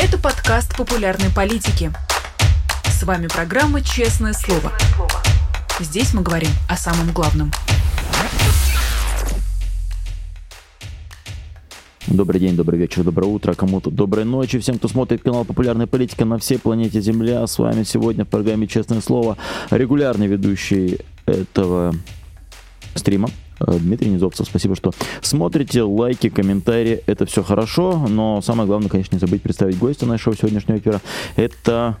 Это подкаст популярной политики. С вами программа «Честное слово». Здесь мы говорим о самом главном. Добрый день, добрый вечер, доброе утро, кому-то доброй ночи. Всем, кто смотрит канал «Популярная политика» на всей планете Земля. С вами сегодня в программе «Честное слово» регулярный ведущий этого стрима Дмитрий Низовцев, спасибо, что смотрите, лайки, комментарии, это все хорошо, но самое главное, конечно, не забыть представить гостя нашего сегодняшнего эфира. Это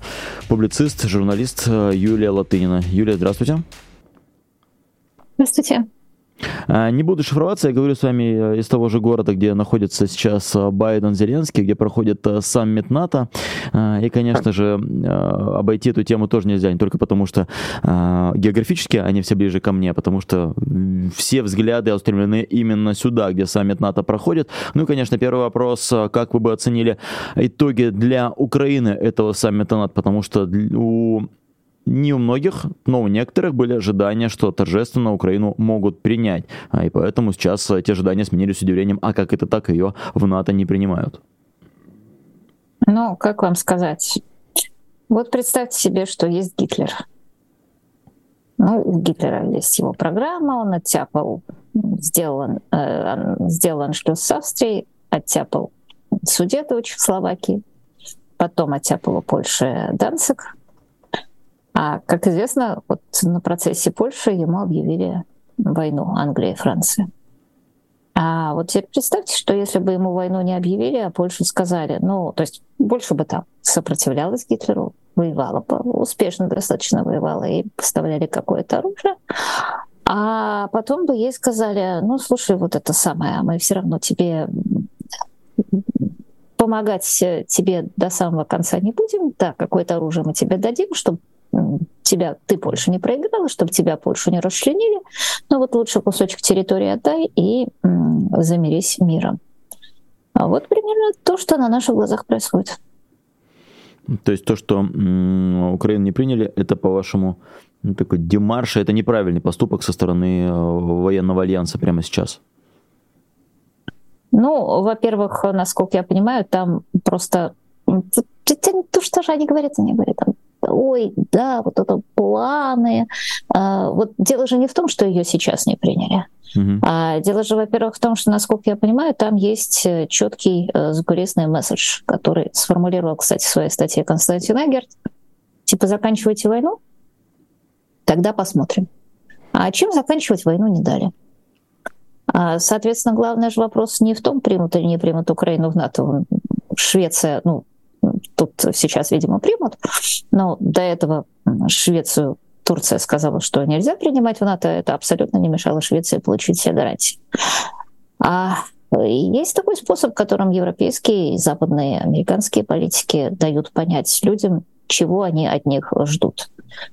публицист, журналист э, Юлия Латынина. Юлия, здравствуйте. Здравствуйте. А, не буду шифроваться, я говорю с вами э, из того же города, где находится сейчас э, Байден Зеленский, где проходит э, саммит НАТО. А, и, конечно же, обойти эту тему тоже нельзя, не только потому, что географически они все ближе ко мне, потому что все взгляды устремлены именно сюда, где саммит НАТО проходит. Ну и, конечно, первый вопрос, как вы бы оценили итоги для Украины этого саммита НАТО, потому что у не у многих, но у некоторых были ожидания, что торжественно Украину могут принять. А, и поэтому сейчас те ожидания сменились удивлением, а как это так, ее в НАТО не принимают? Ну, как вам сказать? Вот представьте себе, что есть Гитлер. Ну, у Гитлера есть его программа, он оттяпал, сделал, э, сделал аншлюз с Австрией, оттяпал Судету Чехословакии, потом оттяпал у Польши Данцик, а, как известно, вот на процессе Польши ему объявили войну Англия и Франция. А вот теперь представьте, что если бы ему войну не объявили, а Польшу сказали, ну, то есть больше бы там сопротивлялась Гитлеру, воевала бы, успешно достаточно воевала и поставляли какое-то оружие, а потом бы ей сказали, ну, слушай, вот это самое, мы все равно тебе помогать тебе до самого конца не будем, да, какое-то оружие мы тебе дадим, чтобы тебя ты Польшу не проиграла, чтобы тебя Польшу не расчленили, но вот лучше кусочек территории отдай и замирись миром. А вот примерно то, что на наших глазах происходит. То есть то, что Украину не приняли, это, по-вашему, ну, такой демарш, это неправильный поступок со стороны э, военного альянса прямо сейчас? Ну, во-первых, насколько я понимаю, там просто то, что же они говорят, они говорят, там ой, да, вот это планы. А, вот дело же не в том, что ее сейчас не приняли. Uh-huh. А дело же, во-первых, в том, что, насколько я понимаю, там есть э, четкий э, закулисный месседж, который сформулировал, кстати, в своей статье Константин Агерт. Типа, заканчивайте войну, тогда посмотрим. А чем заканчивать войну не дали? А, соответственно, главный же вопрос не в том, примут или не примут Украину в НАТО. Швеция, ну, тут сейчас, видимо, примут. Но до этого Швецию Турция сказала, что нельзя принимать в НАТО. Это абсолютно не мешало Швеции получить все гарантии. А есть такой способ, которым европейские и западные американские политики дают понять людям, чего они от них ждут.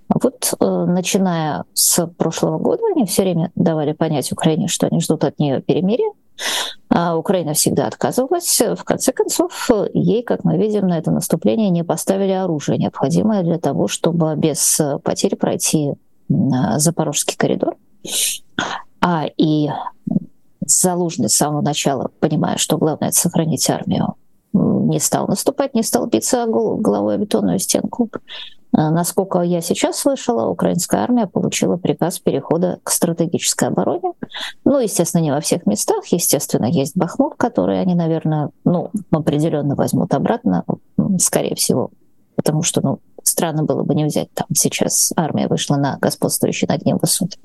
Вот э, начиная с прошлого года они все время давали понять Украине, что они ждут от нее перемирия, а Украина всегда отказывалась. В конце концов, ей, как мы видим, на это наступление не поставили оружие, необходимое для того, чтобы без потерь пройти Запорожский коридор. А и Залужный с самого начала, понимая, что главное — это сохранить армию, не стал наступать, не стал биться головой о бетонную стенку. Э, насколько я сейчас слышала, украинская армия получила приказ перехода к стратегической обороне. Ну, естественно, не во всех местах. Естественно, есть Бахмут, который они, наверное, ну, определенно возьмут обратно, скорее всего, потому что, ну, странно было бы не взять там сейчас. Армия вышла на господствующий над ним высот.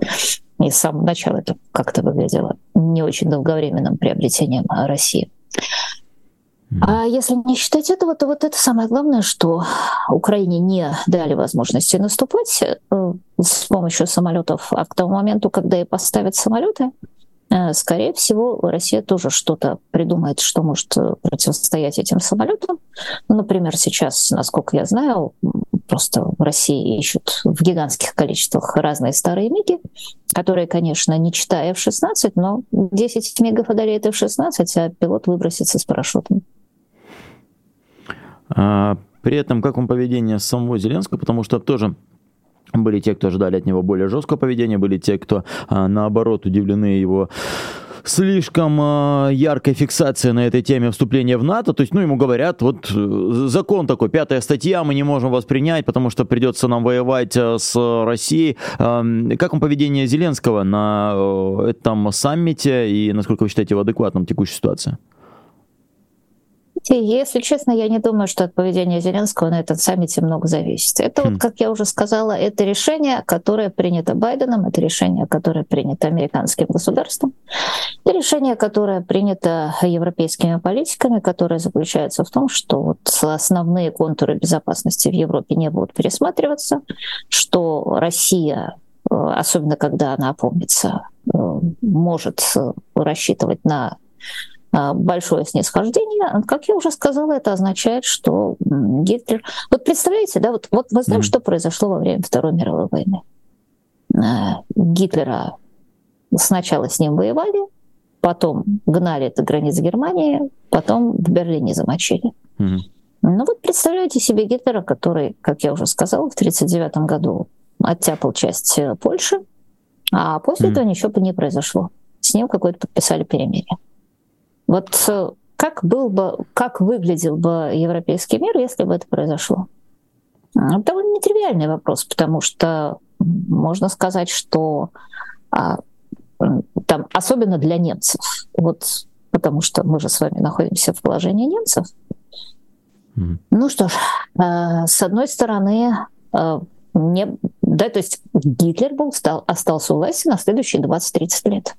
И с самого начала это как-то выглядело не очень долговременным приобретением России. А если не считать этого, то вот это самое главное, что Украине не дали возможности наступать э, с помощью самолетов. А к тому моменту, когда и поставят самолеты, э, скорее всего, Россия тоже что-то придумает, что может э, противостоять этим самолетам. Ну, например, сейчас, насколько я знаю, просто в России ищут в гигантских количествах разные старые миги, которые, конечно, не читая F-16, но 10 мигов одолеет F-16, а пилот выбросится с парашютом. А, при этом, как вам поведение самого Зеленского, потому что тоже были те, кто ожидали от него более жесткого поведения, были те, кто, а, наоборот, удивлены его слишком э, яркой фиксации на этой теме вступления в НАТО. То есть, ну, ему говорят, вот э, закон такой, пятая статья, мы не можем вас принять, потому что придется нам воевать э, с Россией. Э, как вам поведение Зеленского на э, этом саммите и насколько вы считаете его адекватным в текущей ситуации? Если честно, я не думаю, что от поведения Зеленского на этом саммите много зависит. Это вот, хм. как я уже сказала, это решение, которое принято Байденом, это решение, которое принято американским государством, и решение, которое принято европейскими политиками, которое заключается в том, что вот основные контуры безопасности в Европе не будут пересматриваться, что Россия э, особенно когда она опомнится, э, может э, рассчитывать на большое снисхождение. Как я уже сказала, это означает, что Гитлер... Вот представляете, да, вот, вот мы знаем, mm-hmm. что произошло во время Второй мировой войны. А, Гитлера сначала с ним воевали, потом гнали до границ Германии, потом в Берлине замочили. Mm-hmm. Ну вот представляете себе Гитлера, который, как я уже сказала, в 1939 году оттяпал часть э, Польши, а после mm-hmm. этого ничего бы не произошло. С ним какое-то подписали перемирие. Вот э, как был бы, как выглядел бы европейский мир, если бы это произошло? Это довольно нетривиальный вопрос, потому что можно сказать, что а, там, особенно для немцев, вот потому что мы же с вами находимся в положении немцев. Mm. Ну что ж, э, с одной стороны, э, не, да, то есть Гитлер был, стал, остался у власти на следующие 20-30 лет.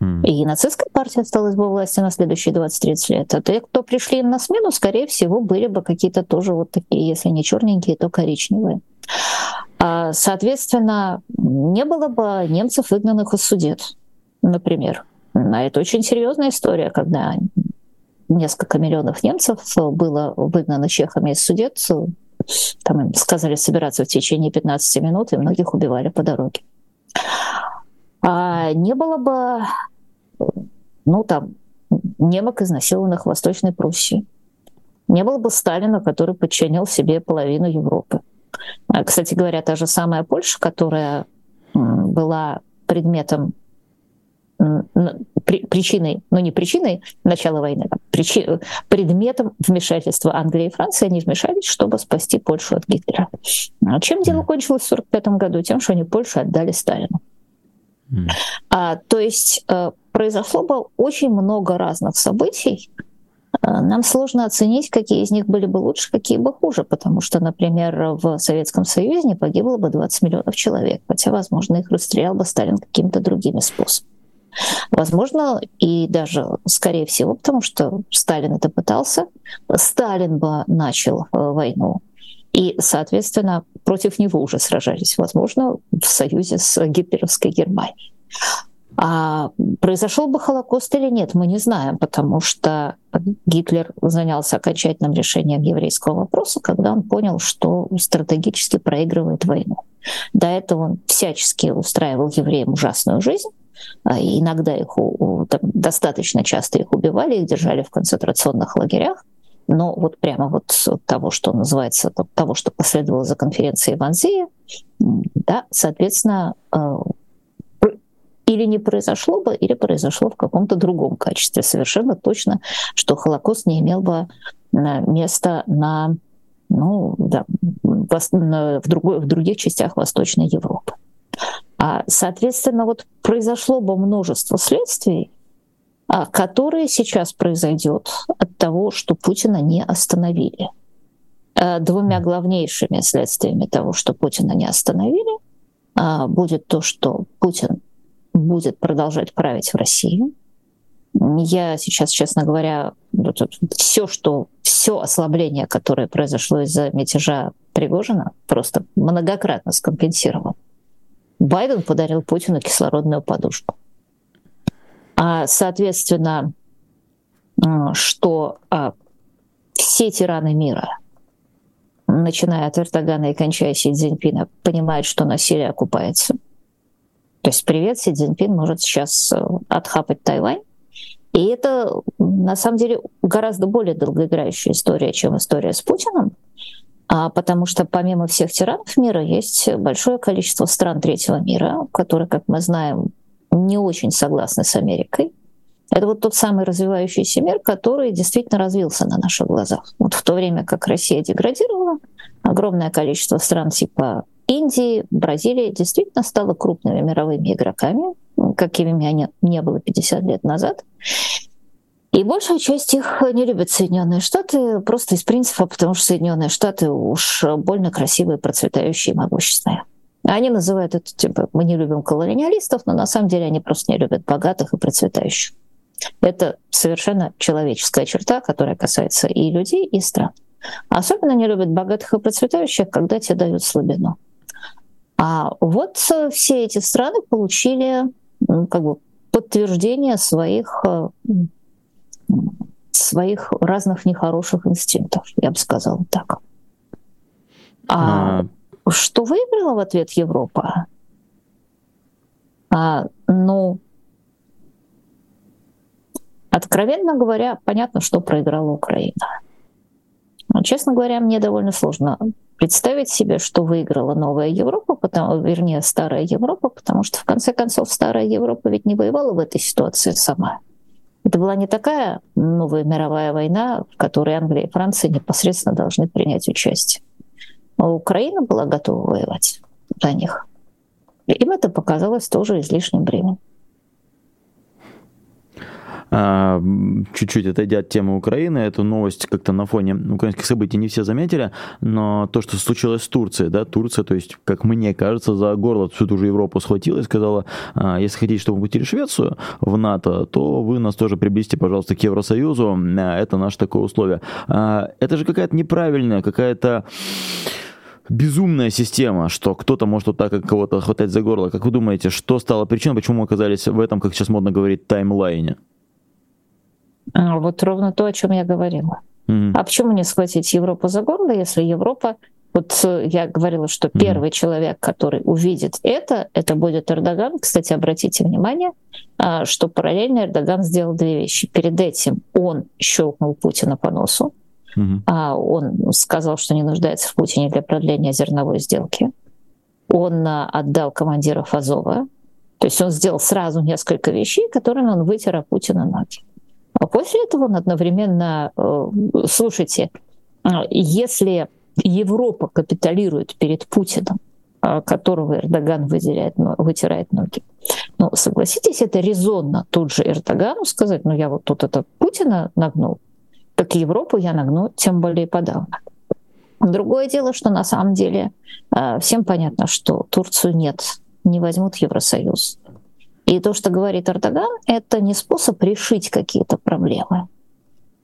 И нацистская партия осталась бы власти на следующие 20-30 лет. А те, кто пришли на смену, скорее всего, были бы какие-то тоже вот такие, если не черненькие, то коричневые. А, соответственно, не было бы немцев, выгнанных из судет, например. А это очень серьезная история, когда несколько миллионов немцев было выгнано чехами из судет. Там им сказали собираться в течение 15 минут, и многих убивали по дороге. А не было бы, ну там, немок, изнасилованных в Восточной Пруссии. Не было бы Сталина, который подчинил себе половину Европы. А, кстати говоря, та же самая Польша, которая была предметом причиной, ну не причиной начала войны, а причи, предметом вмешательства Англии и Франции, они вмешались, чтобы спасти Польшу от Гитлера. А чем дело кончилось в 1945 году? Тем, что они Польшу отдали Сталину. А, то есть а, произошло бы очень много разных событий. А, нам сложно оценить, какие из них были бы лучше, какие бы хуже, потому что, например, в Советском Союзе не погибло бы 20 миллионов человек, хотя, возможно, их расстрелял бы Сталин какими-то другими способами. Возможно, и даже, скорее всего, потому что Сталин это пытался, Сталин бы начал э, войну и, соответственно, против него уже сражались, возможно, в союзе с гитлеровской Германией. А произошел бы Холокост или нет, мы не знаем, потому что Гитлер занялся окончательным решением еврейского вопроса, когда он понял, что стратегически проигрывает войну. До этого он всячески устраивал евреям ужасную жизнь, а иногда их там, достаточно часто их убивали, их держали в концентрационных лагерях, но вот прямо вот того, что называется, того, что последовало за конференцией в да, соответственно, э, или не произошло бы, или произошло в каком-то другом качестве. Совершенно точно, что Холокост не имел бы э, места на, ну, да, в, другой, в других частях Восточной Европы. А, соответственно, вот произошло бы множество следствий, которое сейчас произойдет от того, что Путина не остановили. А, двумя главнейшими следствиями того, что Путина не остановили, а, будет то, что Путин будет продолжать править в России. Я сейчас, честно говоря, все, что все ослабление, которое произошло из-за мятежа Пригожина, просто многократно скомпенсировал. Байден подарил Путину кислородную подушку. А, соответственно, что а, все тираны мира, начиная от Эрдогана и кончая Си Цзиньпина, понимают, что насилие окупается. То есть привет, Си Цзиньпин может сейчас э, отхапать Тайвань. И это, на самом деле, гораздо более долгоиграющая история, чем история с Путиным, а потому что помимо всех тиранов мира есть большое количество стран третьего мира, которые, как мы знаем, не очень согласны с Америкой. Это вот тот самый развивающийся мир, который действительно развился на наших глазах. Вот в то время как Россия деградировала, огромное количество стран типа Индии, Бразилии действительно стало крупными мировыми игроками, какими они не было 50 лет назад. И большая часть их не любит Соединенные Штаты просто из принципа, потому что Соединенные Штаты уж больно красивые, процветающие, могущественные. Они называют это, типа, мы не любим колониалистов, но на самом деле они просто не любят богатых и процветающих. Это совершенно человеческая черта, которая касается и людей, и стран. Особенно не любят богатых и процветающих, когда те дают слабину. А вот все эти страны получили как бы, подтверждение своих, э, своих разных нехороших инстинктов, я бы сказала так. А, а... что выиграла в ответ Европа? А, ну, Откровенно говоря, понятно, что проиграла Украина. Но, честно говоря, мне довольно сложно представить себе, что выиграла новая Европа, потому, вернее, старая Европа, потому что, в конце концов, старая Европа ведь не воевала в этой ситуации сама. Это была не такая новая мировая война, в которой Англия и Франция непосредственно должны принять участие. Украина была готова воевать за них. Им это показалось тоже излишним бременем. А, чуть-чуть отойдя от темы Украины, эту новость как-то на фоне украинских событий не все заметили, но то, что случилось с Турцией, да, Турция, то есть, как мне кажется, за горло всю ту же Европу схватила и сказала, «А, если хотите, чтобы мы пустили Швецию в НАТО, то вы нас тоже приблизьте, пожалуйста, к Евросоюзу, а, это наше такое условие. Это же какая-то неправильная, какая-то безумная система, что кто-то может вот так кого-то хватать за горло. Как вы думаете, что стало причиной, почему мы оказались в этом, как сейчас модно говорить, таймлайне? А, вот ровно то, о чем я говорила. Mm-hmm. А почему не схватить Европу за горло, если Европа вот э, я говорила, что mm-hmm. первый человек, который увидит это, это будет Эрдоган. Кстати, обратите внимание, а, что параллельно Эрдоган сделал две вещи. Перед этим он щелкнул Путина по носу. Mm-hmm. Он сказал, что не нуждается в Путине для продления зерновой сделки. Он а, отдал командиров Азова. То есть он сделал сразу несколько вещей, которыми он вытер о Путина ноги. А после этого он одновременно, э, слушайте, э, если Европа капиталирует перед Путиным, э, которого Эрдоган выделяет, вытирает ноги. Ну, согласитесь, это резонно тут же Эрдогану сказать, ну, я вот тут это Путина нагнул, так Европу я нагну тем более подавно. Другое дело, что на самом деле всем понятно, что Турцию нет, не возьмут Евросоюз. И то, что говорит Эрдоган, это не способ решить какие-то проблемы.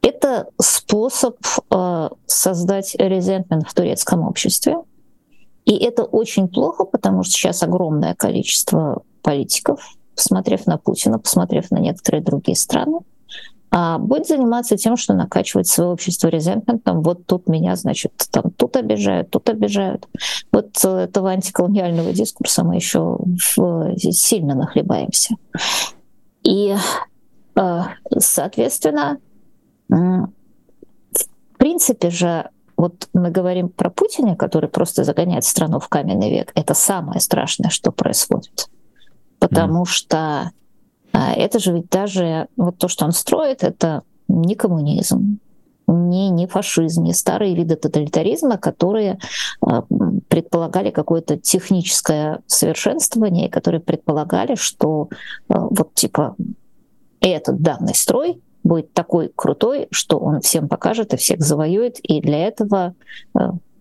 Это способ э, создать резентмент в турецком обществе. И это очень плохо, потому что сейчас огромное количество политиков, посмотрев на Путина, посмотрев на некоторые другие страны, а будет заниматься тем, что накачивать свое общество резентментом. Вот тут меня, значит, там тут обижают, тут обижают. Вот этого антиколониального дискурса мы еще сильно нахлебаемся. И, э, соответственно, в принципе же вот мы говорим про Путина, который просто загоняет страну в каменный век. Это самое страшное, что происходит. Потому mm. что это же ведь даже вот то, что он строит, это не коммунизм, не, не фашизм, не старые виды тоталитаризма, которые а, предполагали какое-то техническое совершенствование, которые предполагали, что а, вот типа этот данный строй будет такой крутой, что он всем покажет и всех завоюет, и для этого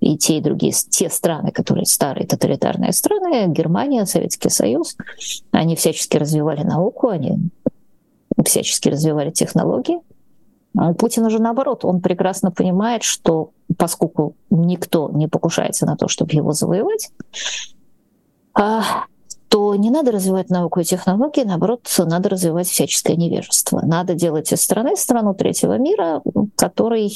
и те, и другие, те страны, которые старые тоталитарные страны, Германия, Советский Союз, они всячески развивали науку, они всячески развивали технологии. А Путин уже наоборот, он прекрасно понимает, что поскольку никто не покушается на то, чтобы его завоевать, а, то не надо развивать науку и технологии, наоборот, надо развивать всяческое невежество. Надо делать из страны страну третьего мира, который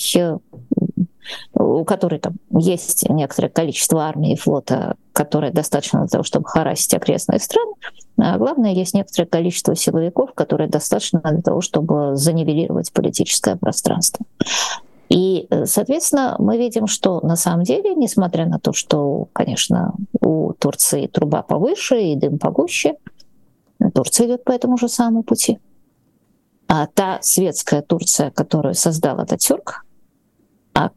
у которой там есть некоторое количество армии и флота, которое достаточно для того, чтобы харасить окрестные страны, а главное, есть некоторое количество силовиков, которые достаточно для того, чтобы занивелировать политическое пространство. И, соответственно, мы видим, что на самом деле, несмотря на то, что, конечно, у Турции труба повыше и дым погуще, Турция идет по этому же самому пути. А та светская Турция, которую создал Ататюрк, а,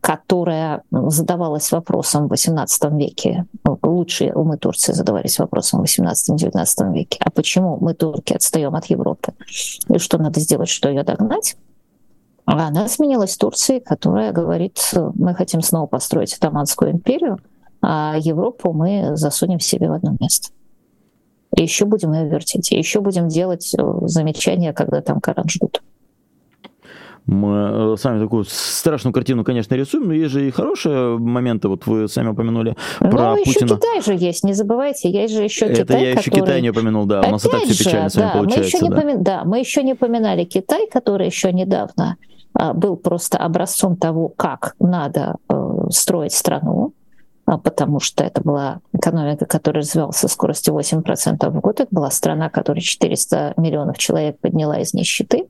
которая задавалась вопросом в XVIII веке, ну, лучшие умы Турции задавались вопросом в XVIII-XIX веке, а почему мы, турки, отстаем от Европы, и что надо сделать, что ее догнать, она сменилась Турцией, которая говорит, мы хотим снова построить Отоманскую империю, а Европу мы засунем себе в одно место. И еще будем ее вертеть, и еще будем делать э, замечания, когда там Коран ждут. Мы э, сами такую страшную картину, конечно, рисуем, но есть же и хорошие моменты. Вот вы сами упомянули ну, про еще Путина. Китай же есть, не забывайте, есть же еще Это Китай, я еще который... Китай не упомянул, да, у нас и так все печально же, с вами да, получается. Мы еще не да. Поми... да, мы еще не поминали Китай, который еще недавно а, был просто образцом того, как надо э, строить страну, потому что это была экономика, которая развивалась со скоростью 8% в год. Это была страна, которая 400 миллионов человек подняла из нищеты.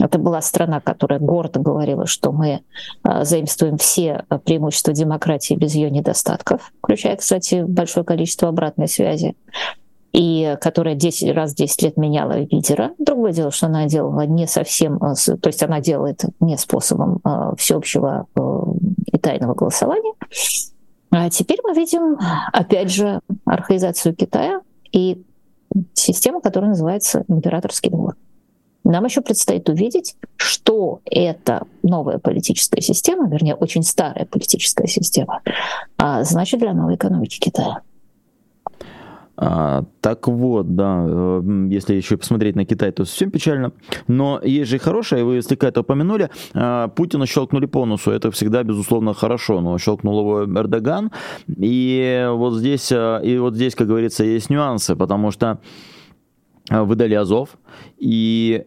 Это была страна, которая гордо говорила, что мы а, заимствуем все преимущества демократии без ее недостатков, включая, кстати, большое количество обратной связи и которая 10 раз 10 лет меняла лидера. Другое дело, что она делала не совсем, а, то есть она делает не способом всеобщего и тайного голосования, а теперь мы видим, опять же, архаизацию Китая и систему, которая называется императорский двор. Нам еще предстоит увидеть, что эта новая политическая система, вернее, очень старая политическая система, а, значит для новой экономики Китая. А, так вот, да, э, если еще посмотреть на Китай, то совсем печально. Но есть же и хорошее, вы слегка это упомянули. А, Путина щелкнули по носу, это всегда, безусловно, хорошо, но щелкнул его Эрдоган. И вот здесь, э, и вот здесь, как говорится, есть нюансы, потому что э, выдали Азов, и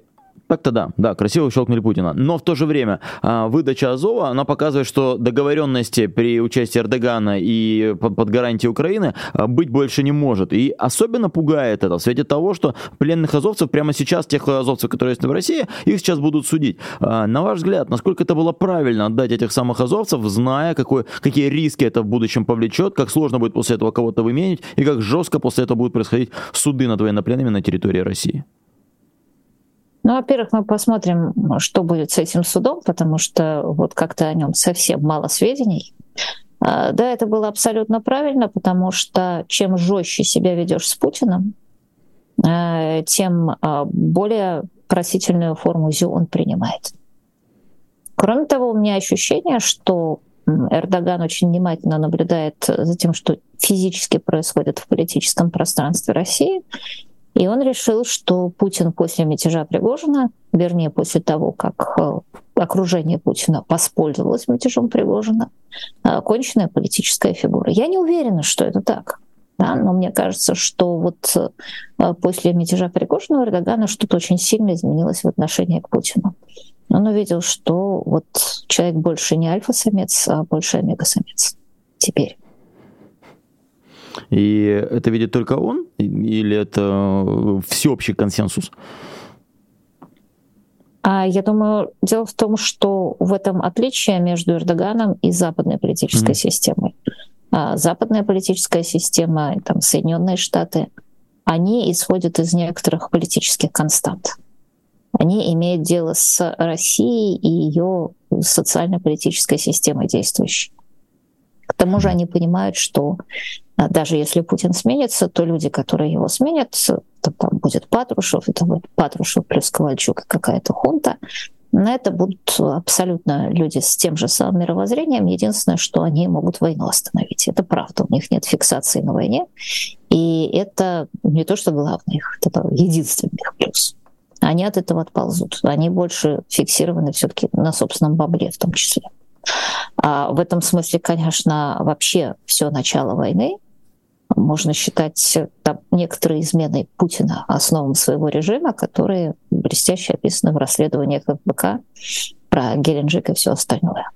так-то да, да, красиво щелкнули Путина. Но в то же время а, выдача Азова, она показывает, что договоренности при участии Эрдогана и под, под гарантией Украины а, быть больше не может. И особенно пугает это в свете того, что пленных азовцев прямо сейчас, тех азовцев, которые есть в России, их сейчас будут судить. А, на ваш взгляд, насколько это было правильно отдать этих самых азовцев, зная, какой, какие риски это в будущем повлечет, как сложно будет после этого кого-то выменить, и как жестко после этого будут происходить суды над военнопленными на территории России? Ну, во-первых, мы посмотрим, что будет с этим судом, потому что вот как-то о нем совсем мало сведений. А, да, это было абсолютно правильно, потому что чем жестче себя ведешь с Путиным, а, тем а, более просительную форму ЗЮ он принимает. Кроме того, у меня ощущение, что Эрдоган очень внимательно наблюдает за тем, что физически происходит в политическом пространстве России, и он решил, что Путин после мятежа Пригожина, вернее, после того, как э, окружение Путина воспользовалось мятежом Пригожина, э, конченная политическая фигура. Я не уверена, что это так. Да, но мне кажется, что вот э, после мятежа Пригожина у Эрдогана что-то очень сильно изменилось в отношении к Путину. Он увидел, что вот человек больше не альфа-самец, а больше омега-самец теперь. И это видит только он? Или это всеобщий консенсус? А я думаю, дело в том, что в этом отличие между Эрдоганом и западной политической mm-hmm. системой. А западная политическая система, там, Соединенные Штаты, они исходят из некоторых политических констант. Они имеют дело с Россией и ее социально-политической системой действующей. К тому же они понимают, что даже если Путин сменится, то люди, которые его сменят, то там будет Патрушев, это будет Патрушев плюс Ковальчук и какая-то хунта, на это будут абсолютно люди с тем же самым мировоззрением. Единственное, что они могут войну остановить. Это правда. У них нет фиксации на войне. И это не то, что главный их, это единственный их плюс. Они от этого отползут. Они больше фиксированы все-таки на собственном бабле в том числе. А в этом смысле, конечно, вообще все начало войны можно считать там, некоторые измены Путина основам своего режима, которые блестяще описаны в расследованиях ФБК про Геленджик и все остальное.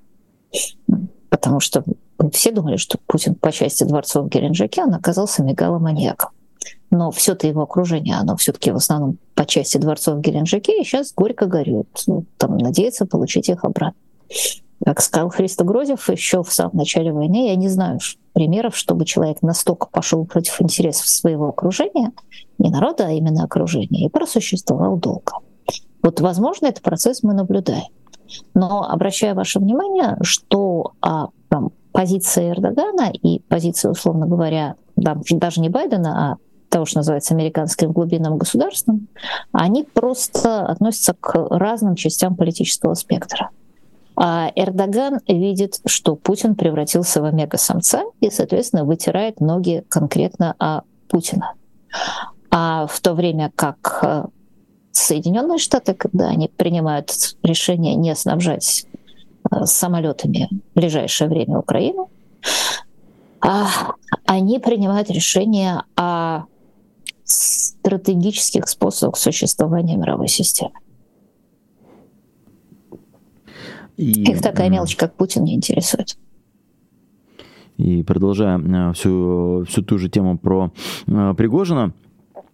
Потому что все думали, что Путин по части дворцов в Геленджике, он оказался мегаломаньяком. Но все то его окружение, оно все-таки в основном по части дворцов в Геленджике, и сейчас горько горюет. Ну, там надеется получить их обратно. Как сказал Христо Грозев еще в самом начале войны, я не знаю примеров, чтобы человек настолько пошел против интересов своего окружения, не народа, а именно окружения, и просуществовал долго. Вот, возможно, этот процесс мы наблюдаем. Но обращаю ваше внимание, что а, там, позиция Эрдогана и позиция, условно говоря, да, даже не Байдена, а того, что называется американским глубинным государством, они просто относятся к разным частям политического спектра. А Эрдоган видит, что Путин превратился в омега-самца и, соответственно, вытирает ноги конкретно о Путина. А в то время как э, Соединенные Штаты, когда они принимают решение не снабжать э, самолетами в ближайшее время Украину, а, они принимают решение о стратегических способах существования мировой системы. И... Их такая мелочь, как Путин, не интересует. И продолжая э, всю, всю ту же тему про э, Пригожина,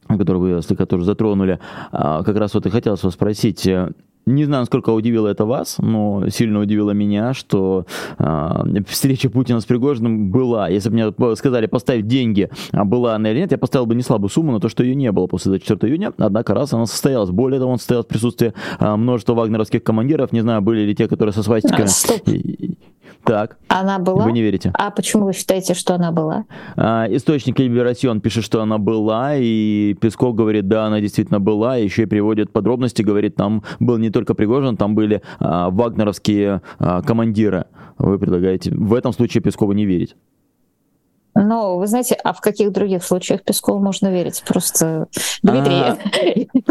которую вы слегка тоже затронули, а, как раз вот и хотелось вас спросить, э, не знаю, насколько удивило это вас, но сильно удивило меня, что э, встреча Путина с Пригожиным была. Если бы мне сказали поставить деньги, а была она или нет, я поставил бы не слабую сумму на то, что ее не было после 24 июня. Однако раз она состоялась. Более того, он состоялся в присутствии э, множества вагнеровских командиров. Не знаю, были ли те, которые со свастиками. А, так. Она была? Вы не верите. А почему вы считаете, что она была? А, источник Либерасьон пишет, что она была, и Песков говорит, да, она действительно была, и еще и приводит подробности, говорит, там был не только Пригожин, там были а, вагнеровские а, командиры. Вы предлагаете в этом случае Пескову не верить? Но вы знаете, а в каких других случаях Пескову можно верить? Просто Дмитрий. А,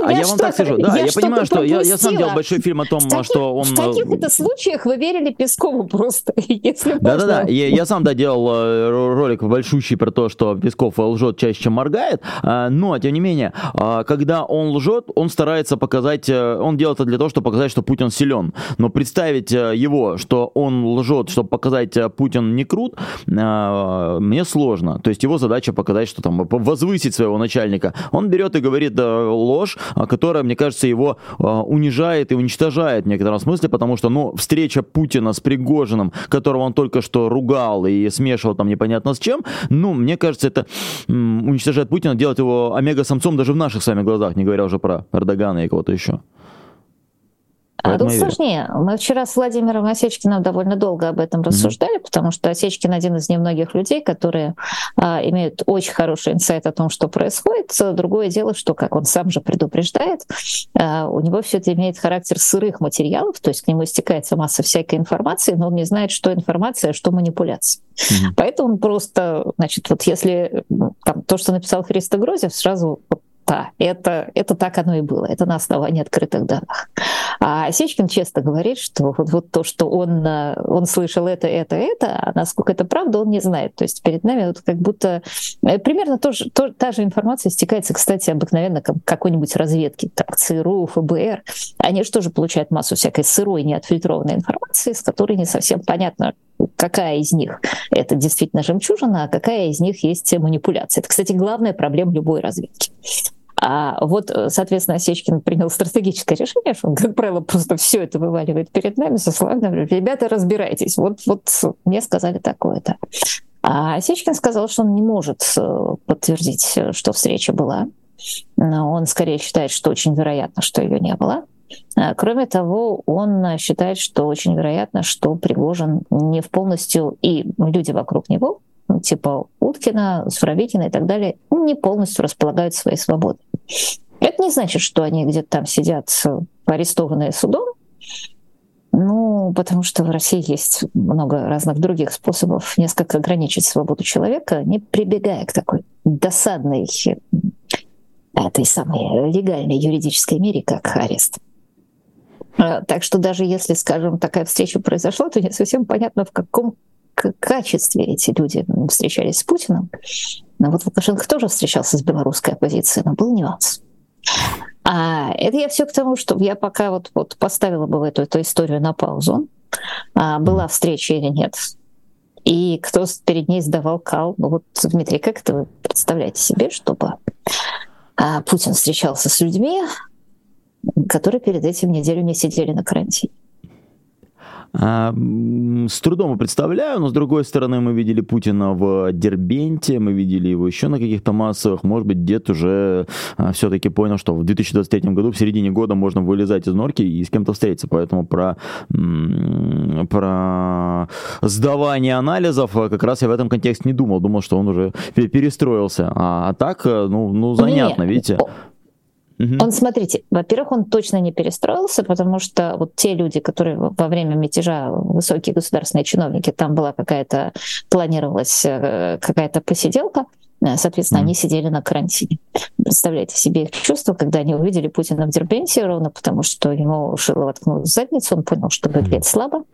а я, вам так скажу, да, я, понимаю, что я, я сам делал большой фильм о том, что он. В каких э, это случаях вы верили Пескову просто, если Да, да, да. Я, я сам да делал э, ролик большущий про то, что Песков лжет чаще, чем моргает. А, но тем не менее, а, когда он лжет, он старается показать, э, он делает это для того, чтобы показать, что Путин силен. Но представить его, что он лжет, чтобы показать Путин не крут, мне сложно. То есть его задача показать, что там возвысить своего начальника. Он берет и говорит э, ложь, а, которая, мне кажется, его э, унижает и уничтожает в некотором смысле, потому что, ну, встреча Путина с Пригожиным, которого он только что ругал и смешивал там непонятно с чем, ну, мне кажется, это м, уничтожает Путина, делать его омега-самцом даже в наших с вами глазах, не говоря уже про Эрдогана и кого-то еще. А тут сложнее. Мы вчера с Владимиром Осечкиным довольно долго об этом рассуждали, mm-hmm. потому что Осечкин один из немногих людей, которые а, имеют очень хороший инсайт о том, что происходит. Другое дело, что, как он сам же предупреждает, а, у него все это имеет характер сырых материалов, то есть к нему стекается масса всякой информации, но он не знает, что информация, а что манипуляция. Mm-hmm. Поэтому он просто, значит, вот если там, то, что написал Христо Грозев, сразу да, это, это так оно и было. Это на основании открытых данных. А Сечкин часто говорит, что вот, вот то, что он, э, он слышал это, это, это, а насколько это правда, он не знает. То есть перед нами вот как будто э, примерно то же, то, та же информация стекается, кстати, обыкновенно как какой-нибудь разведки, так ЦРУ, ФБР. Они же тоже получают массу всякой сырой, неотфильтрованной информации, с которой не совсем понятно, какая из них это действительно жемчужина, а какая из них есть манипуляция. Это, кстати, главная проблема любой разведки. А вот, э, соответственно, Осечкин принял стратегическое решение, что он, как правило, просто все это вываливает перед нами со словами «Ребята, разбирайтесь, вот, вот мне сказали такое-то». А Осечкин сказал, что он не может э, подтвердить, э, что встреча была. Но он скорее считает, что очень вероятно, что ее не было. А, кроме того, он считает, что очень вероятно, что Пригожин не в полностью, и люди вокруг него типа Уткина, Суровикина и так далее, не полностью располагают своей свободой. Это не значит, что они где-то там сидят арестованные судом, ну, потому что в России есть много разных других способов несколько ограничить свободу человека, не прибегая к такой досадной этой самой легальной юридической мере, как арест. А, так что даже если, скажем, такая встреча произошла, то не совсем понятно, в каком качестве эти люди встречались с Путиным. Но вот Лукашенко тоже встречался с белорусской оппозицией, но был нюанс. А это я все к тому, что я пока вот, вот поставила бы эту, эту историю на паузу. А, была встреча или нет? И кто перед ней сдавал кал? Ну вот, Дмитрий, как это вы представляете себе, чтобы а, Путин встречался с людьми, которые перед этим неделю не сидели на карантине? А, с трудом представляю, но с другой стороны мы видели Путина в Дербенте, мы видели его еще на каких-то массовых. Может быть, дед уже а, все-таки понял, что в 2023 году, в середине года можно вылезать из норки и с кем-то встретиться. Поэтому про, про сдавание анализов как раз я в этом контексте не думал. Думал, что он уже перестроился. А, а так, ну, ну занятно, Нет. видите. Угу. Он, смотрите, во-первых, он точно не перестроился, потому что вот те люди, которые во время мятежа, высокие государственные чиновники, там была какая-то, планировалась э, какая-то посиделка, соответственно, mm. они сидели на карантине. Представляете себе их чувства, когда они увидели Путина в Дербенте, ровно потому, что ему шило воткнуло в задницу, он понял, что выглядит слабо.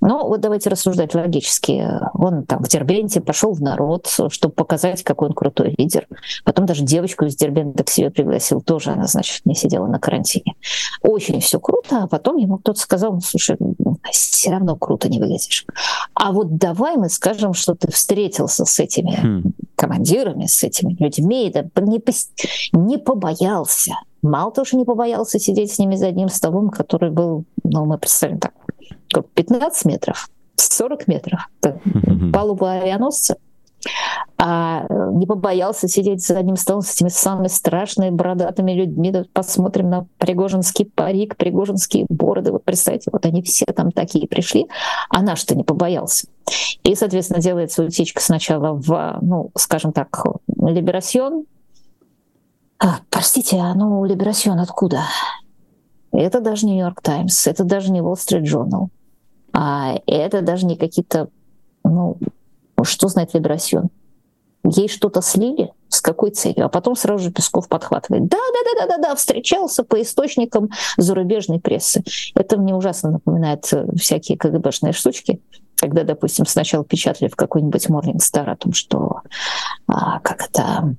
Но вот давайте рассуждать логически. Он там в Дербенте пошел в народ, чтобы показать, какой он крутой лидер. Потом даже девочку из Дербента к себе пригласил, тоже она, значит, не сидела на карантине. Очень все круто, а потом ему кто-то сказал, ну, слушай, все равно круто не выглядишь. А вот давай мы скажем, что ты встретился с этими mm. командирами, с этими людьми, да, не, не побоялся. Мало того, что не побоялся сидеть с ними за одним столом, который был, ну, мы представим так, 15 метров, 40 метров, палуба авианосца, а э, не побоялся сидеть за одним столом с этими самыми страшными бородатыми людьми. Да, посмотрим на Пригожинский парик, Пригожинские бороды. Вот представьте, вот они все там такие пришли, а наш-то не побоялся. И, соответственно, делает свою утечку сначала в, ну, скажем так, Либерасьон. А, простите, а ну, Либерасьон откуда? Это даже не Нью-Йорк Таймс, это даже не Wall Street Journal, а это даже не какие-то ну, что знает Либерасьон? Ей что-то слили? С какой целью? А потом сразу же Песков подхватывает. Да, да, да, да, да, да, встречался по источникам зарубежной прессы. Это мне ужасно напоминает э, всякие КГБшные штучки, когда, допустим, сначала печатали в какой-нибудь Morning Star о том, что а, как это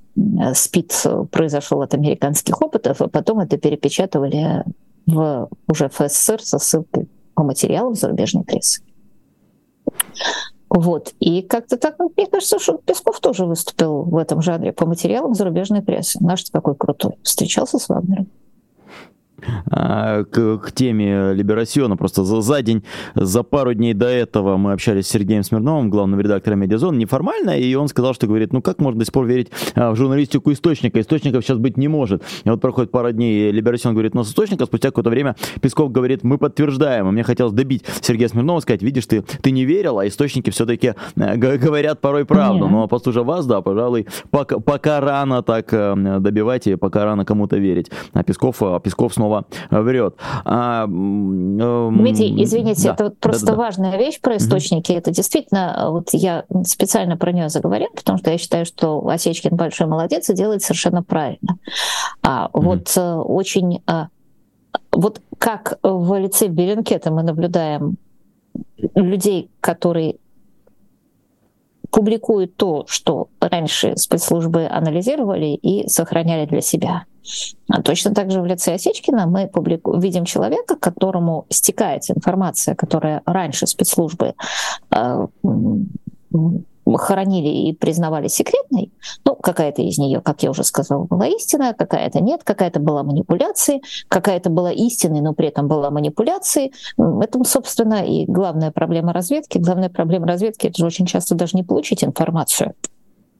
СПИД произошел от американских опытов, а потом это перепечатывали в, уже в СССР со ссылкой по материалам зарубежной прессы. Вот. И как-то так, ну, мне кажется, что Песков тоже выступил в этом жанре по материалам зарубежной прессы. Наш какой крутой. Встречался с Вагнером. А, к, к теме Либерасиона. Просто за, за день, за пару дней до этого мы общались с Сергеем Смирновым, главным редактором Медиазон, неформально, и он сказал, что говорит, ну как можно до сих пор верить а, в журналистику источника? Источников сейчас быть не может. И вот проходит пара дней, и Либерасион говорит, но с источника спустя какое-то время Песков говорит, мы подтверждаем. А мне хотелось добить Сергея Смирнова, сказать, видишь, ты, ты не верил, а источники все-таки э, говорят порой правду. Yeah. Но послушав вас, да, пожалуй, пока, пока рано так э, добивать и пока рано кому-то верить. А Песков, Песков снова снова врет. А, э, Дмитрий, извините, да, это просто да, да, важная вещь про источники. Угу. Это действительно, вот я специально про нее заговорил, потому что я считаю, что Осечкин большой молодец и делает совершенно правильно. А, угу. Вот э, очень... А, вот как в лице Беренкета мы наблюдаем людей, которые публикуют то, что раньше спецслужбы анализировали и сохраняли для себя. А точно так же в лице Осечкина мы публику... видим человека, которому стекает информация, которая раньше спецслужбы э, хоронили и признавали секретной, ну, какая-то из нее, как я уже сказала, была истина, какая-то нет, какая-то была манипуляцией, какая-то была истиной, но при этом была манипуляцией. Это, собственно, и главная проблема разведки. Главная проблема разведки — это же очень часто даже не получить информацию,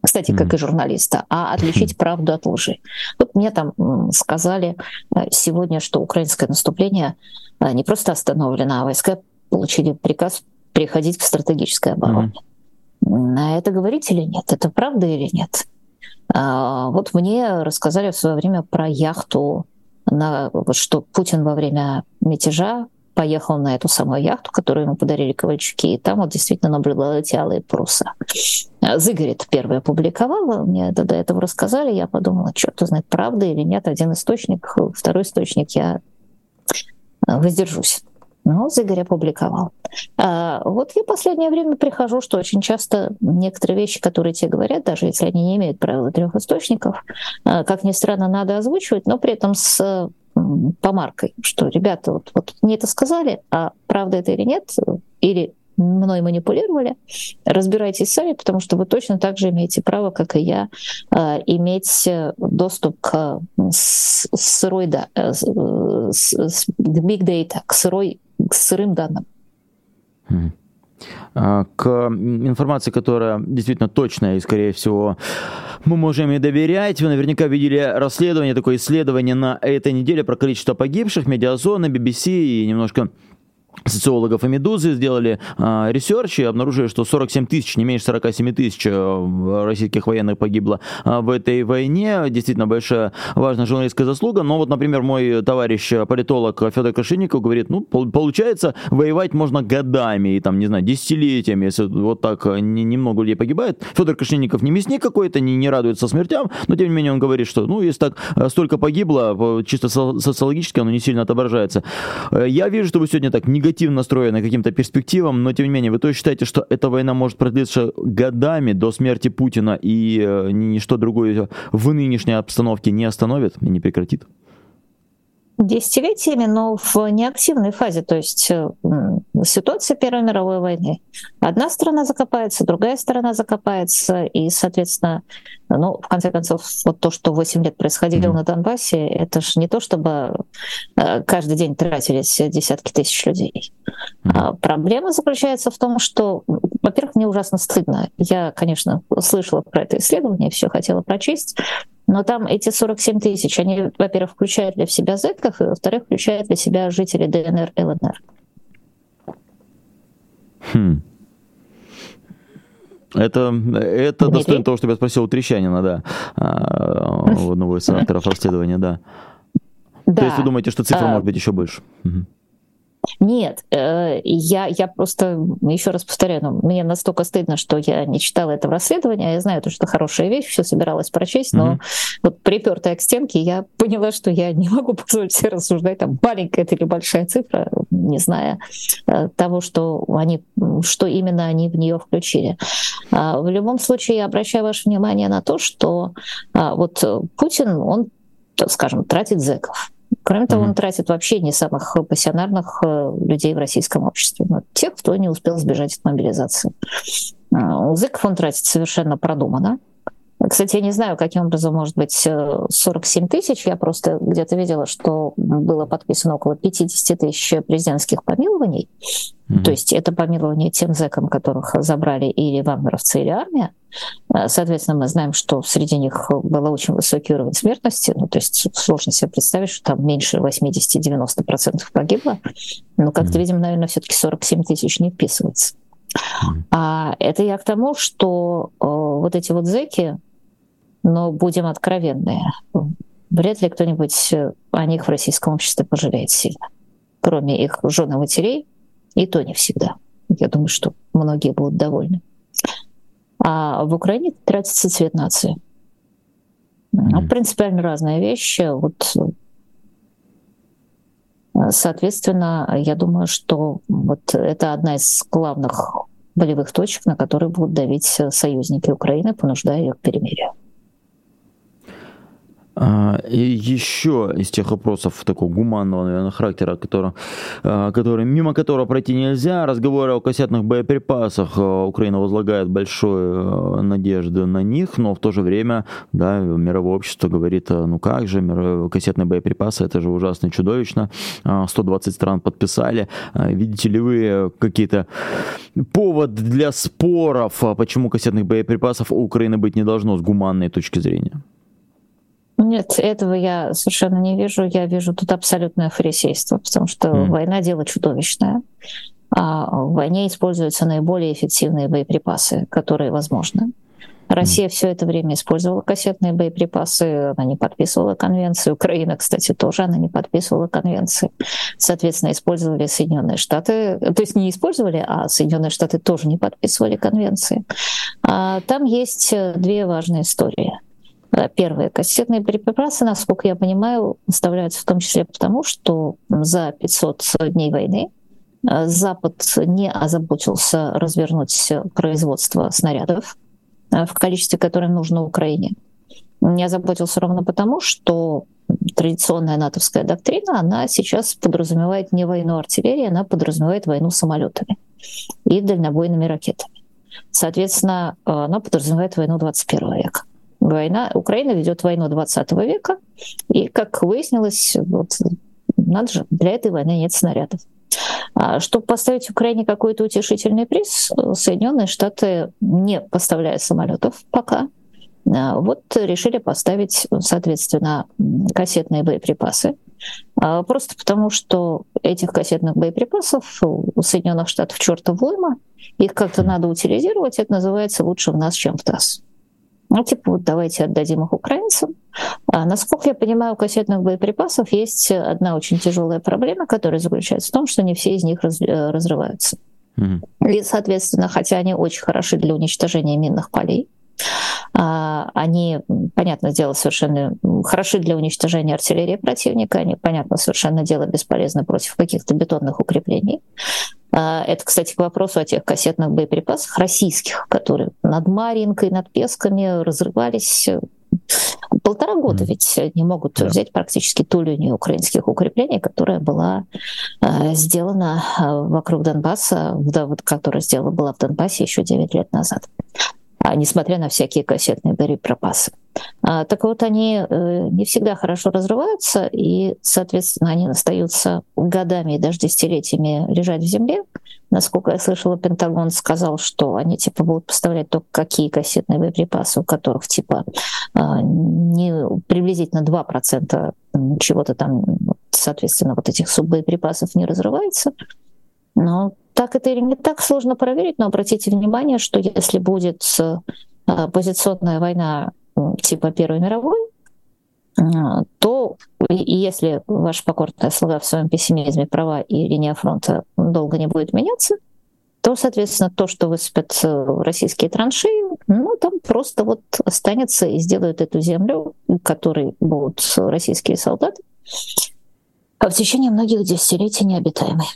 кстати, как и журналиста, а отличить правду от лжи. Вот мне там сказали э, сегодня, что украинское наступление э, не просто остановлено, а войска получили приказ переходить к стратегической обороне. Mm. Это говорить или нет? Это правда или нет? А, вот мне рассказали в свое время про яхту, на, что Путин во время мятежа поехал на эту самую яхту, которую ему подарили Ковальчуки, и там вот действительно наблюдал эти алые паруса. Зыгорит первый опубликовал, мне до этого рассказали, я подумала, черт знает, правда или нет, один источник, второй источник, я воздержусь. Но Зыгорь опубликовал. А вот я в последнее время прихожу, что очень часто некоторые вещи, которые тебе говорят, даже если они не имеют правила трех источников, а, как ни странно, надо озвучивать, но при этом с помаркой, что ребята, вот, вот мне это сказали, а правда это или нет, или мной манипулировали, разбирайтесь сами, потому что вы точно так же имеете право, как и я, а, иметь доступ к сырой, да, э, к big data, к, сырой, к сырым данным. А, к информации, которая действительно точная и, скорее всего, мы можем ей доверять. Вы наверняка видели расследование, такое исследование на этой неделе про количество погибших, медиазона, BBC и немножко социологов и «Медузы» сделали э, research и обнаружили, что 47 тысяч, не меньше 47 тысяч э, российских военных погибло э, в этой войне. Действительно большая, важная журналистская заслуга. Но вот, например, мой товарищ политолог Федор Крашенинников говорит, ну, получается, воевать можно годами и там, не знаю, десятилетиями, если вот так не, немного людей погибает. Федор Крашенинников не мясник какой-то, не, не радуется смертям, но тем не менее он говорит, что, ну, если так столько погибло, чисто социологически оно не сильно отображается. Я вижу, что вы сегодня так негативно негативно настроены каким-то перспективам, но тем не менее, вы тоже считаете, что эта война может продлиться годами до смерти Путина и э, ничто другое в нынешней обстановке не остановит и не прекратит? Десятилетиями, но в неактивной фазе, то есть э, ситуация Первой мировой войны. Одна страна закопается, другая страна закопается, и, соответственно, ну, в конце концов, вот то, что 8 лет происходило mm-hmm. на Донбассе, это же не то, чтобы э, каждый день тратились десятки тысяч людей. Mm-hmm. Проблема заключается в том, что, во-первых, мне ужасно стыдно. Я, конечно, слышала про это исследование, все хотела прочесть, но там эти 47 тысяч, они, во-первых, включают для себя зэков, и, во-вторых, включают для себя жителей ДНР, ЛНР. Хм. Это, это достойно того, чтобы я спросил у Трещанина, да, а, у одного из авторов расследования, да. да. То есть вы думаете, что цифра а... может быть еще больше? Угу. Нет, э, я, я просто, еще раз повторяю, ну, мне настолько стыдно, что я не читала этого расследования. Я знаю, что хорошая вещь, все собиралась прочесть, но mm-hmm. вот припертая к стенке, я поняла, что я не могу позволить себе рассуждать, там, маленькая это или большая цифра, не зная э, того, что, они, что именно они в нее включили. А, в любом случае, я обращаю ваше внимание на то, что а, вот Путин, он, скажем, тратит зэков Кроме того, он тратит вообще не самых пассионарных э, людей в российском обществе, но тех, кто не успел сбежать от мобилизации. У зэков он тратит совершенно продуманно. Кстати, я не знаю, каким образом может быть 47 э, тысяч. Я просто где-то видела, что было подписано около 50 тысяч президентских помилований. Mm-hmm. То есть это помилование тем зэкам, которых забрали или вагнеровцы, или армия. Э, соответственно, мы знаем, что среди них был очень высокий уровень смертности. Ну, то есть сложно себе представить, что там меньше 80-90% погибло. Но как-то, mm-hmm. видимо, наверное, все-таки 47 тысяч не вписывается. Mm-hmm. А это я к тому, что э, вот эти вот зэки, но будем откровенны, вряд ли кто-нибудь о них в российском обществе пожалеет сильно. Кроме их жен и матерей, и то не всегда. Я думаю, что многие будут довольны. А в Украине тратится цвет нации. Ну, принципиально разная вещь. Вот, соответственно, я думаю, что вот это одна из главных болевых точек, на которые будут давить союзники Украины, понуждая ее к перемирию. А, и еще из тех вопросов такого гуманного, наверное, характера, который, а, который, мимо которого пройти нельзя, разговоры о кассетных боеприпасах. А, Украина возлагает большую надежду на них, но в то же время да, мировое общество говорит, ну как же, кассетные боеприпасы, это же ужасно чудовищно. 120 стран подписали. Видите ли вы какие-то повод для споров, почему кассетных боеприпасов у Украины быть не должно с гуманной точки зрения? Нет, этого я совершенно не вижу. Я вижу тут абсолютное фарисейство, потому что mm. война дело чудовищное. А в войне используются наиболее эффективные боеприпасы, которые возможны. Россия mm. все это время использовала кассетные боеприпасы, она не подписывала конвенции. Украина, кстати, тоже она не подписывала конвенции. Соответственно, использовали Соединенные Штаты, то есть не использовали, а Соединенные Штаты тоже не подписывали конвенции. А там есть две важные истории. Первое. Кассетные боеприпасы, насколько я понимаю, оставляются в том числе потому, что за 500 дней войны э, Запад не озаботился развернуть производство снарядов э, в количестве, которое нужно Украине. Не озаботился ровно потому, что традиционная натовская доктрина, она сейчас подразумевает не войну артиллерии, она подразумевает войну самолетами и дальнобойными ракетами. Соответственно, э, она подразумевает войну 21 века. Война, Украина ведет войну 20 века, и, как выяснилось, вот, надо же, для этой войны нет снарядов. А чтобы поставить Украине какой-то утешительный приз, Соединенные Штаты, не поставляя самолетов пока, а, вот решили поставить, соответственно, кассетные боеприпасы. А, просто потому, что этих кассетных боеприпасов у Соединенных Штатов чертов уйма, их как-то надо утилизировать, это называется «лучше в нас, чем в ТАСС». Ну, типа, вот давайте отдадим их украинцам. А, насколько я понимаю, у кассетных боеприпасов есть одна очень тяжелая проблема, которая заключается в том, что не все из них раз, э, разрываются. Mm-hmm. И, соответственно, хотя они очень хороши для уничтожения минных полей, они, понятно, дело совершенно хороши для уничтожения артиллерии противника, они, понятно, совершенно дело бесполезно против каких-то бетонных укреплений. А, это, кстати, к вопросу о тех кассетных боеприпасах российских, которые над Маринкой, над Песками разрывались полтора года mm. ведь не могут да. взять практически ту линию украинских укреплений, которая была э, сделана вокруг Донбасса, да, вот, которая сделана была в Донбассе еще 9 лет назад. А, несмотря на всякие кассетные боеприпасы. А, так вот, они э, не всегда хорошо разрываются, и, соответственно, они остаются годами и даже десятилетиями лежать в земле. Насколько я слышала, Пентагон сказал, что они типа будут поставлять только какие кассетные боеприпасы, у которых типа а, не приблизительно 2% чего-то там, соответственно, вот этих суббоеприпасов не разрывается. Но так это или не так, сложно проверить, но обратите внимание, что если будет э, позиционная война типа Первой мировой, э, то если ваша покорная слуга в своем пессимизме права и линия фронта долго не будет меняться, то, соответственно, то, что высыпят э, российские траншеи, ну, там просто вот останется и сделают эту землю, которой будут российские солдаты, а в течение многих десятилетий необитаемой.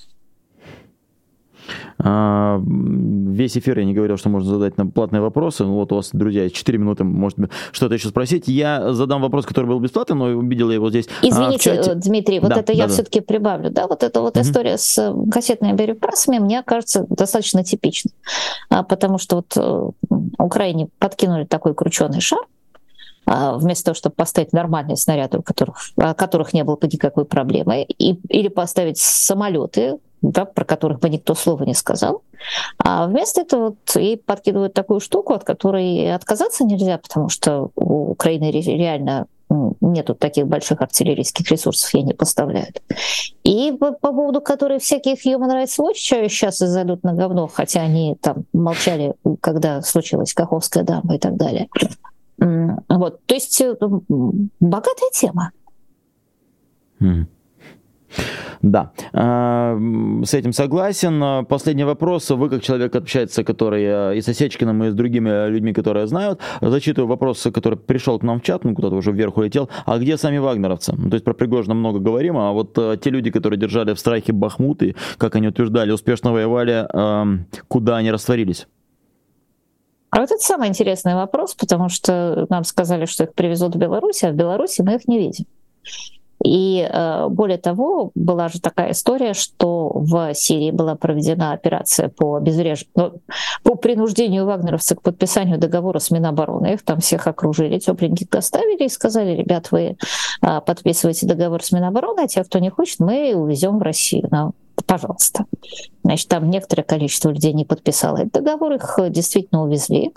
А, весь эфир я не говорил, что можно задать нам платные вопросы. Ну, вот у вас, друзья, 4 минуты, может что-то еще спросить. Я задам вопрос, который был бесплатный, но увидел я его здесь. А, Извините, а, Дмитрий, вот да, это да, я да. все-таки прибавлю. Да, вот эта вот угу. история с э, кассетными боеприпасами, мне кажется, достаточно типичной. Потому что вот э, Украине подкинули такой крученый шар, вместо того, чтобы поставить нормальные снаряды, у которых, которых не было бы никакой проблемы, и, или поставить самолеты, да, про которых бы никто слова не сказал. А вместо этого вот и подкидывают такую штуку, от которой отказаться нельзя, потому что у Украины реально нету таких больших артиллерийских ресурсов, ей не поставляют. И по, поводу которой всяких Human Rights Watch сейчас зайдут на говно, хотя они там молчали, когда случилась Каховская дама и так далее. Вот, то есть э, богатая тема. Mm. Да, а, с этим согласен. Последний вопрос. Вы, как человек, общается, который э, и с Осечкиным, и с другими людьми, которые знают, зачитываю вопрос, который пришел к нам в чат, ну, куда-то уже вверх улетел. А где сами вагнеровцы? Ну, то есть про Пригожина много говорим, а вот те люди, которые держали в страхе Бахмут и, как они утверждали, успешно воевали, куда они растворились? А вот это самый интересный вопрос, потому что нам сказали, что их привезут в Беларусь, а в Беларуси мы их не видим. И э, более того, была же такая история, что в Сирии была проведена операция по обезвреживанию, ну, по принуждению вагнеровцев к подписанию договора с Минобороны. Их там всех окружили, тепленьких доставили и сказали, ребят, вы э, подписываете договор с Минобороны, а те, кто не хочет, мы увезем в Россию. Ну, пожалуйста. Значит, там некоторое количество людей не подписало этот договор, их действительно увезли.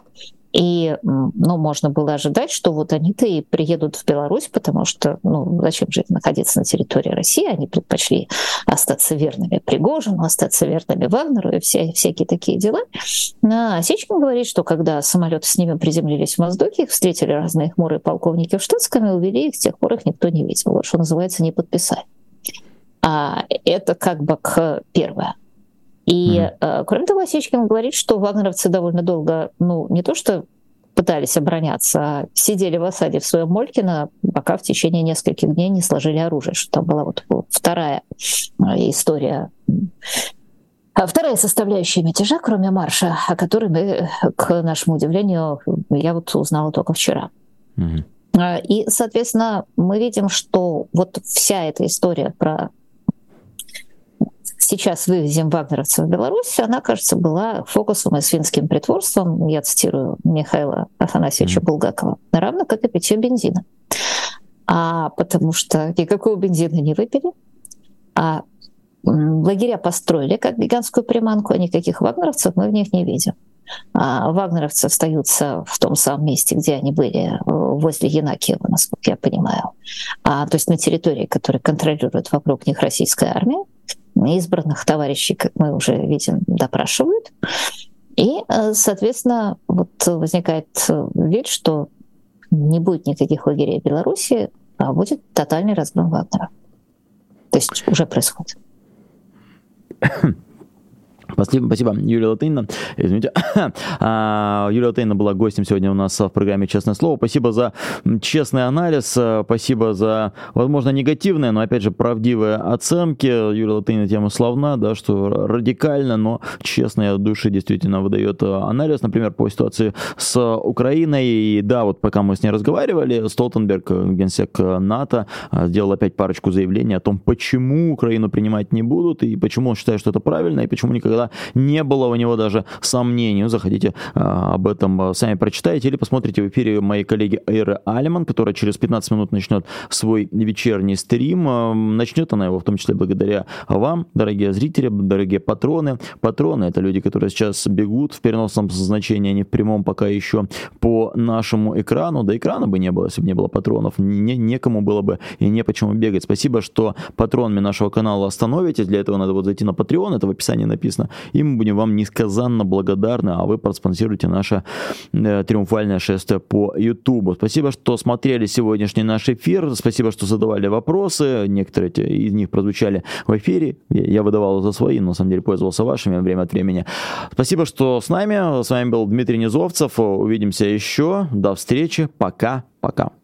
И ну, можно было ожидать, что вот они-то и приедут в Беларусь, потому что ну, зачем же находиться на территории России? Они предпочли остаться верными Пригожину, остаться верными Вагнеру и все, всякие такие дела. А Сечкин говорит, что когда самолеты с ними приземлились в воздухе, их встретили разные хмурые полковники в штатском и увели их, с тех пор их никто не видел. Вот что называется, не подписали. А это как бы к первое. И, mm-hmm. кроме того, Осечкин говорит, что вагнеровцы довольно долго, ну, не то что пытались обороняться, а сидели в осаде в своем Молькино, пока в течение нескольких дней не сложили оружие, что там была вот вторая э, история а вторая составляющая мятежа, кроме марша, о которой мы, к нашему удивлению, я вот узнала только вчера. Mm-hmm. И, соответственно, мы видим, что вот вся эта история про сейчас вывезем вагнеровцев в Беларусь, она, кажется, была фокусом и свинским притворством, я цитирую Михаила Афанасьевича mm-hmm. Булгакова, равно как и питье бензина. А потому что никакого бензина не выпили, а лагеря построили как гигантскую приманку, а никаких вагнеровцев мы в них не видим. А вагнеровцы остаются в том самом месте, где они были, э, возле Янакиева, насколько я понимаю. А, то есть на территории, которую контролирует вокруг них российская армия. Избранных товарищей, как мы уже видим, допрашивают. И, э, соответственно, вот возникает э, вид, что не будет никаких лагерей в Беларуси, а будет тотальный разгром Вагнера. То есть уже происходит. Спасибо, спасибо, Юлия Латынина. Извините. А, Юлия Латынина была гостем сегодня у нас в программе «Честное слово». Спасибо за честный анализ, спасибо за, возможно, негативные, но, опять же, правдивые оценки. Юлия Латынина тема славна, да, что радикально, но честно от души действительно выдает анализ, например, по ситуации с Украиной. И да, вот пока мы с ней разговаривали, Столтенберг, генсек НАТО, сделал опять парочку заявлений о том, почему Украину принимать не будут, и почему он считает, что это правильно, и почему никогда никогда не было у него даже сомнений. Заходите а, об этом а, сами прочитайте или посмотрите в эфире моей коллеги Эйры Алиман, которая через 15 минут начнет свой вечерний стрим. А, начнет она его в том числе благодаря вам, дорогие зрители, дорогие патроны. Патроны — это люди, которые сейчас бегут в переносном значении, не в прямом пока еще по нашему экрану. Да экрана бы не было, если бы не было патронов. Не, некому было бы и не почему бегать. Спасибо, что патронами нашего канала становитесь. Для этого надо вот зайти на Patreon, это в описании написано. И мы будем вам несказанно благодарны, а вы проспонсируете наше э, триумфальное шествие по YouTube. Спасибо, что смотрели сегодняшний наш эфир. Спасибо, что задавали вопросы. Некоторые из них прозвучали в эфире. Я выдавал за свои, но на самом деле пользовался вашими время от времени. Спасибо, что с нами. С вами был Дмитрий Низовцев. Увидимся еще. До встречи. Пока-пока.